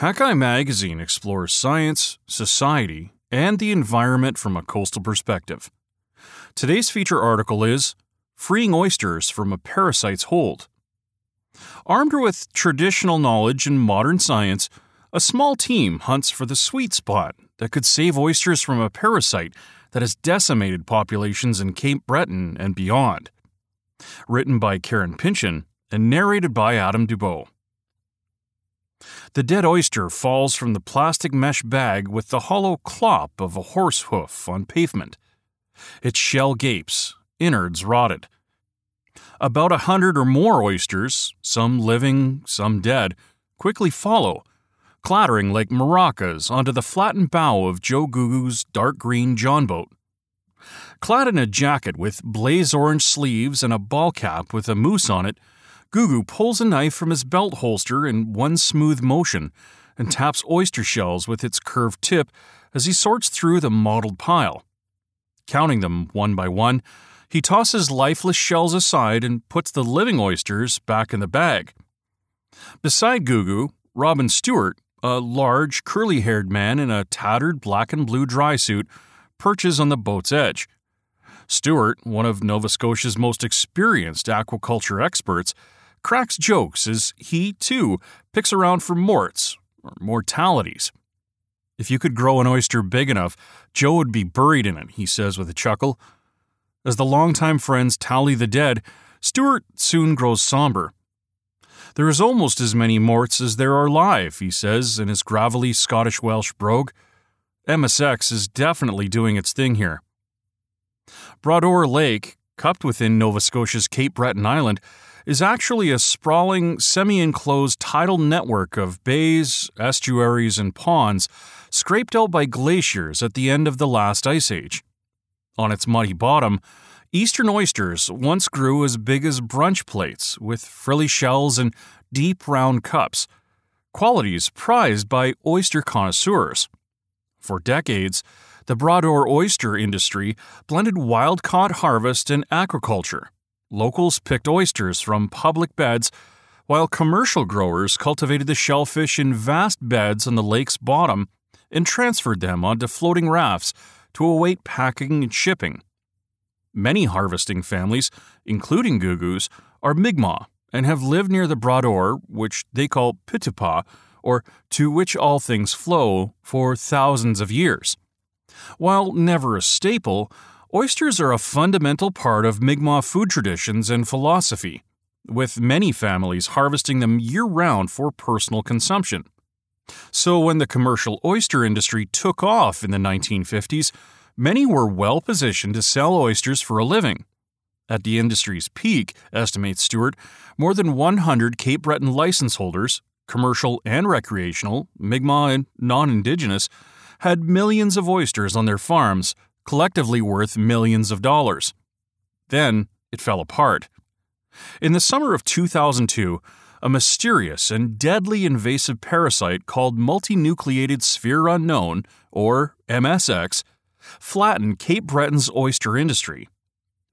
Hakai Magazine explores science, society, and the environment from a coastal perspective. Today's feature article is Freeing Oysters from a Parasite's Hold. Armed with traditional knowledge and modern science, a small team hunts for the sweet spot that could save oysters from a parasite that has decimated populations in Cape Breton and beyond. Written by Karen Pinchin and narrated by Adam Dubow. The dead oyster falls from the plastic mesh bag with the hollow clop of a horse hoof on pavement. Its shell gapes, innards rotted. About a hundred or more oysters, some living, some dead, quickly follow, clattering like maracas onto the flattened bow of Joe Googoo's dark green John boat. Clad in a jacket with blaze orange sleeves and a ball cap with a moose on it, Googoo pulls a knife from his belt holster in one smooth motion and taps oyster shells with its curved tip as he sorts through the mottled pile. Counting them one by one, he tosses lifeless shells aside and puts the living oysters back in the bag. Beside Googoo, Robin Stewart, a large, curly haired man in a tattered black and blue dry suit, perches on the boat's edge. Stewart, one of Nova Scotia's most experienced aquaculture experts, cracks jokes as he, too, picks around for morts, or mortalities. If you could grow an oyster big enough, Joe would be buried in it, he says with a chuckle. As the longtime friends tally the dead, Stewart soon grows somber. There is almost as many morts as there are live, he says in his gravelly Scottish Welsh brogue. MSX is definitely doing its thing here. Bras-d'Or Lake, cupped within Nova Scotia's Cape Breton Island, is actually a sprawling, semi enclosed tidal network of bays, estuaries, and ponds scraped out by glaciers at the end of the last ice age. On its muddy bottom, eastern oysters once grew as big as brunch plates, with frilly shells and deep round cups, qualities prized by oyster connoisseurs. For decades, the Bras-d'Or oyster industry blended wild caught harvest and aquaculture Locals picked oysters from public beds, while commercial growers cultivated the shellfish in vast beds on the lake's bottom and transferred them onto floating rafts to await packing and shipping. Many harvesting families, including Googoos, are Mi'kmaq and have lived near the Bras-d'Or, which they call Pitupa, or to which all things flow, for thousands of years. While never a staple, Oysters are a fundamental part of Mi'kmaq food traditions and philosophy, with many families harvesting them year round for personal consumption. So, when the commercial oyster industry took off in the 1950s, many were well positioned to sell oysters for a living. At the industry's peak, estimates Stewart, more than 100 Cape Breton license holders, commercial and recreational, Mi'kmaq and non Indigenous, had millions of oysters on their farms, collectively worth millions of dollars. Then it fell apart. In the summer of 2002, a mysterious and deadly invasive parasite called multinucleated sphere unknown, or MSX, flattened Cape Breton's oyster industry.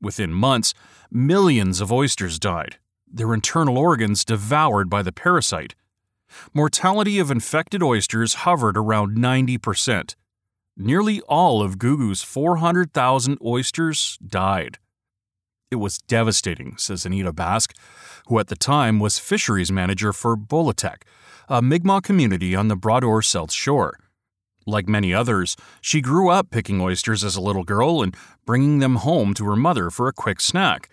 Within months, millions of oysters died, their internal organs devoured by the parasite. Mortality of infected oysters hovered around 90%, nearly all of Googoo's 400,000 oysters died. It was devastating, says Anita Basque, who at the time was fisheries manager for Potlotek, a Mi'kmaq community on the Bras-d'Or South Shore. Like many others, she grew up picking oysters as a little girl and bringing them home to her mother for a quick snack.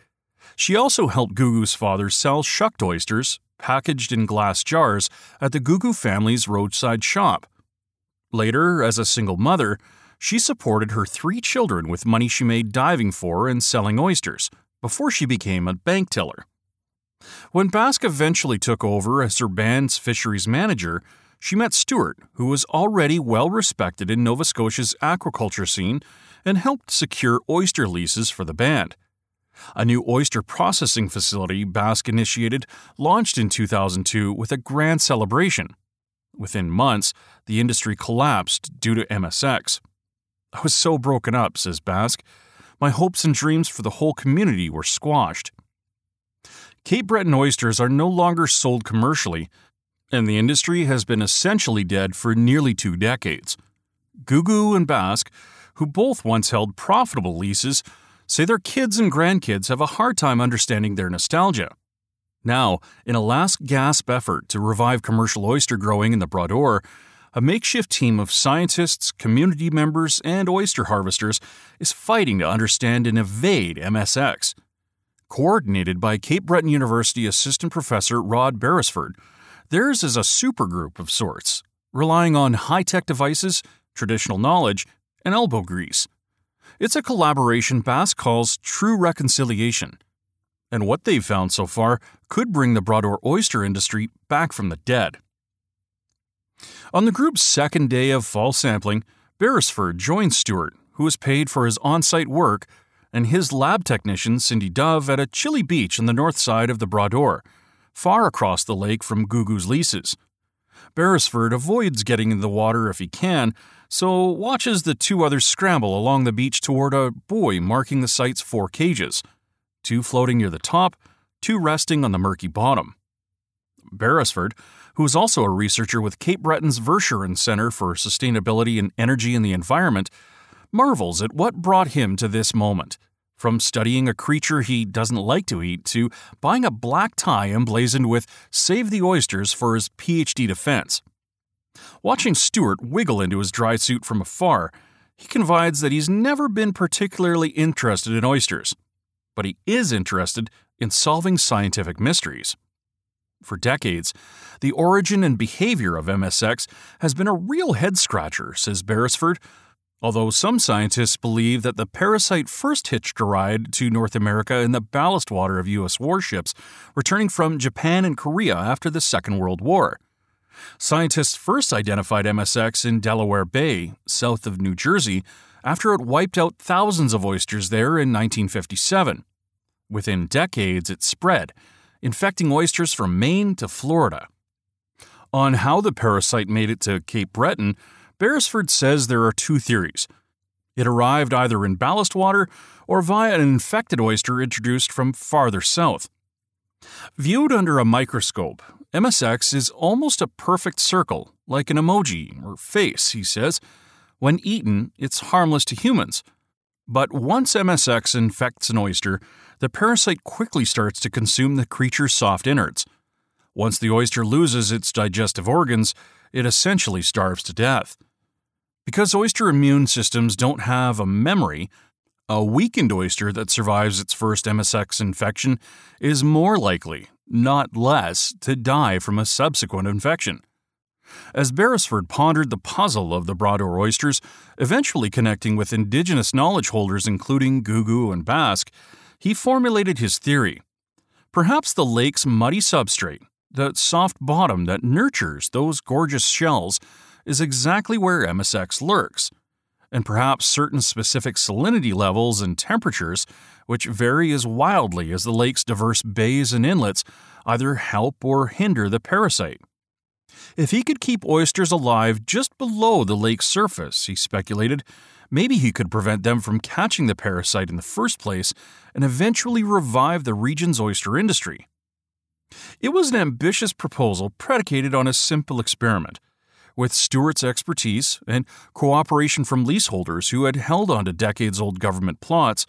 She also helped Googoo's father sell shucked oysters, packaged in glass jars, at the Googoo family's roadside shop. Later, as a single mother, she supported her three children with money she made diving for and selling oysters before she became a bank teller. When Basque eventually took over as her band's fisheries manager, she met Stewart, who was already well respected in Nova Scotia's aquaculture scene and helped secure oyster leases for the band. A new oyster processing facility Basque initiated launched in 2002 with a grand celebration Within months, the industry collapsed due to MSX. I was so broken up, says Basque. My hopes and dreams for the whole community were squashed. Cape Breton oysters are no longer sold commercially. and the industry has been essentially dead for nearly two decades. Googoo and Basque, who both once held profitable leases, say their kids and grandkids have a hard time understanding their nostalgia. Now, in a last gasp effort to revive commercial oyster growing in the Bras a makeshift team of scientists, community members, and oyster harvesters is fighting to understand and evade MSX. Coordinated by Cape Breton University assistant professor Rod Beresford, theirs is a supergroup of sorts, relying on high tech devices, traditional knowledge, and elbow grease. It's a collaboration Basque calls true reconciliation. And what they've found so far could bring the Bras d'Or oyster industry back from the dead. On the group's second day of fall sampling, Beresford joined Stewart, who was paid for his on site work, and his lab technician, Cindy Dove, at a chilly beach on the north side of the Bras d'Or, far across the lake from Googoo's leases. Beresford avoids getting in the water if he can, so watches the two others scramble along the beach toward a buoy marking the site's four cages two floating near the top, two resting on the murky bottom. Beresford, who is also a researcher with Cape Breton's Verschuren Center for Sustainability and Energy in the Environment, marvels at what brought him to this moment. From studying a creature he doesn't like to eat to buying a black tie emblazoned with Save the Oysters for his PhD defense. Watching Stewart wiggle into his dry suit from afar, he confides that he's never been particularly interested in oysters, but he is interested in solving scientific mysteries. For decades, the origin and behavior of MSX has been a real head scratcher, says Beresford, although some scientists believe that the parasite first hitched a ride to North America in the ballast water of U.S. warships returning from Japan and Korea after the Second World War. Scientists first identified MSX in Delaware Bay, south of New Jersey, after it wiped out thousands of oysters there in 1957. Within decades, it spread, infecting oysters from Maine to Florida. On how the parasite made it to Cape Breton, Beresford says there are two theories. It arrived either in ballast water or via an infected oyster introduced from farther south. Viewed under a microscope, MSX is almost a perfect circle, like an emoji or face, he says. When eaten, it's harmless to humans. But once MSX infects an oyster, the parasite quickly starts to consume the creature's soft innards. Once the oyster loses its digestive organs, it essentially starves to death. Because oyster immune systems don't have a memory, a weakened oyster that survives its first MSX infection is more likely, not less, to die from a subsequent infection. As Beresford pondered the puzzle of the Bras d'Or oysters, eventually connecting with indigenous knowledge holders including Googoo and Basque, he formulated his theory. Perhaps the lake's muddy substrate, the soft bottom that nurtures those gorgeous shells, is exactly where MSX lurks. And perhaps certain specific salinity levels and temperatures, which vary as wildly as the lake's diverse bays and inlets, either help or hinder the parasite. If he could keep oysters alive just below the lake's surface, he speculated, maybe he could prevent them from catching the parasite in the first place and eventually revive the region's oyster industry. It was an ambitious proposal predicated on a simple experiment. With Stewart's expertise and cooperation from leaseholders who had held on to decades old government plots,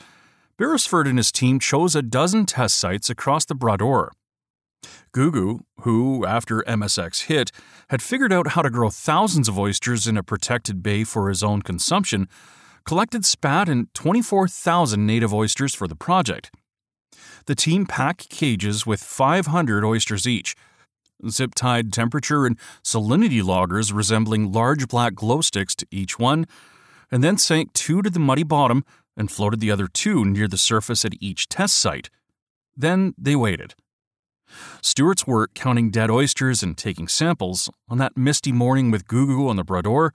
Beresford and his team chose a dozen test sites across the Bras d'Or. Googoo, who, after MSX hit, had figured out how to grow thousands of oysters in a protected bay for his own consumption, collected spat and 24,000 native oysters for the project. The team packed cages with 500 oysters each, zip tied temperature and salinity loggers resembling large black glow sticks to each one, and then sank two to the muddy bottom and floated the other two near the surface at each test site. Then they waited. Stewart's work counting dead oysters and taking samples on that misty morning with Googoo on the Bras d'Or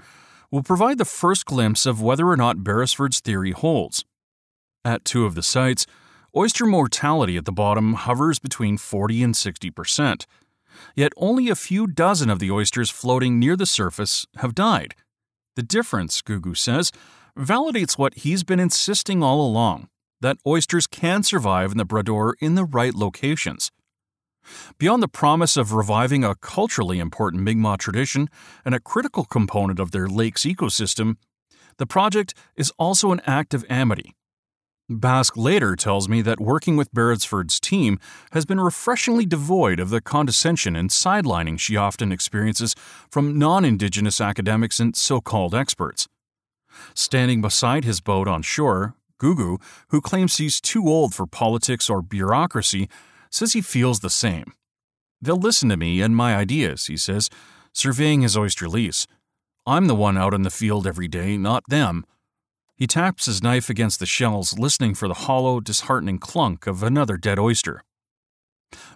will provide the first glimpse of whether or not Beresford's theory holds. At two of the sites, oyster mortality at the bottom hovers between 40 and 60 percent. Yet only a few dozen of the oysters floating near the surface have died. The difference, Googoo says, validates what he's been insisting all along that oysters can survive in the Bras d'Or in the right locations. Beyond the promise of reviving a culturally important Mi'kmaq tradition and a critical component of their lake's ecosystem, the project is also an act of amity. Basque later tells me that working with Beresford's team has been refreshingly devoid of the condescension and sidelining she often experiences from non Indigenous academics and so called experts. Standing beside his boat on shore, Googoo, who claims he's too old for politics or bureaucracy, says he feels the same. They'll listen to me and my ideas, he says, surveying his oyster lease. I'm the one out in the field every day, not them. He taps his knife against the shells, listening for the hollow, disheartening clunk of another dead oyster.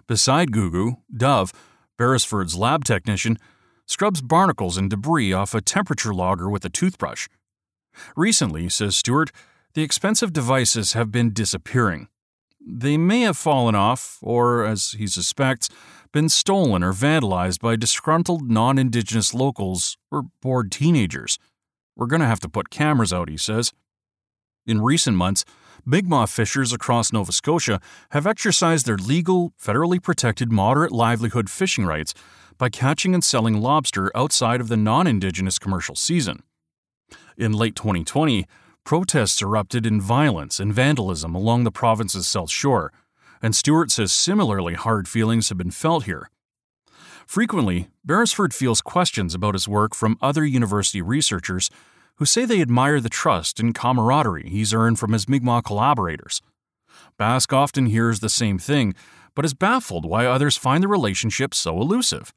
Beside Googoo, Dove, Beresford's lab technician, scrubs barnacles and debris off a temperature logger with a toothbrush. Recently, says Stewart, the expensive devices have been disappearing. They may have fallen off, or, as he suspects, been stolen or vandalized by disgruntled non Indigenous locals or bored teenagers. We're going to have to put cameras out, he says. In recent months, Mi'kmaq fishers across Nova Scotia have exercised their legal, federally protected moderate livelihood fishing rights by catching and selling lobster outside of the non Indigenous commercial season. In late 2020, protests erupted in violence and vandalism along the province's south shore, and Stewart says similarly hard feelings have been felt here. Frequently, Beresford feels questions about his work from other university researchers who say they admire the trust and camaraderie he's earned from his Mi'kmaq collaborators. Basque often hears the same thing, but is baffled why others find the relationship so elusive.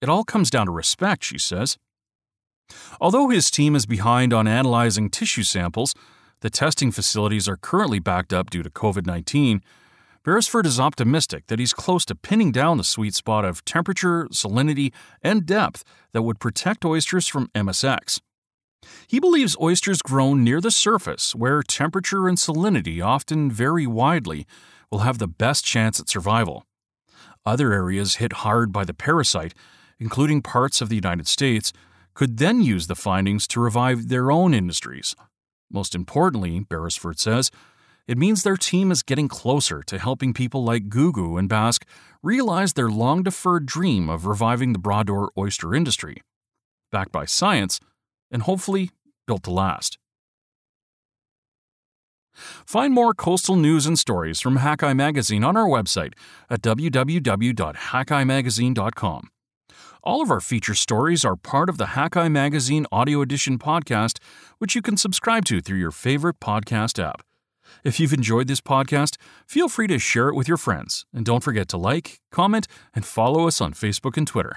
It all comes down to respect, she says. Although his team is behind on analyzing tissue samples, the testing facilities are currently backed up due to COVID 19. Beresford is optimistic that he's close to pinning down the sweet spot of temperature, salinity, and depth that would protect oysters from MSX. He believes oysters grown near the surface, where temperature and salinity often vary widely, will have the best chance at survival. Other areas hit hard by the parasite, including parts of the United States, could then use the findings to revive their own industries. Most importantly, Beresford says, it means their team is getting closer to helping people like Googoo and Basque realize their long deferred dream of reviving the Bras-d'Or oyster industry, backed by science and hopefully built to last. Find more coastal news and stories from Hakai Magazine on our website at www.hakaimagazine.com. All of our feature stories are part of the Hakai Magazine Audio Edition podcast, which you can subscribe to through your favorite podcast app. If you've enjoyed this podcast, feel free to share it with your friends, and don't forget to like, comment, and follow us on Facebook and Twitter.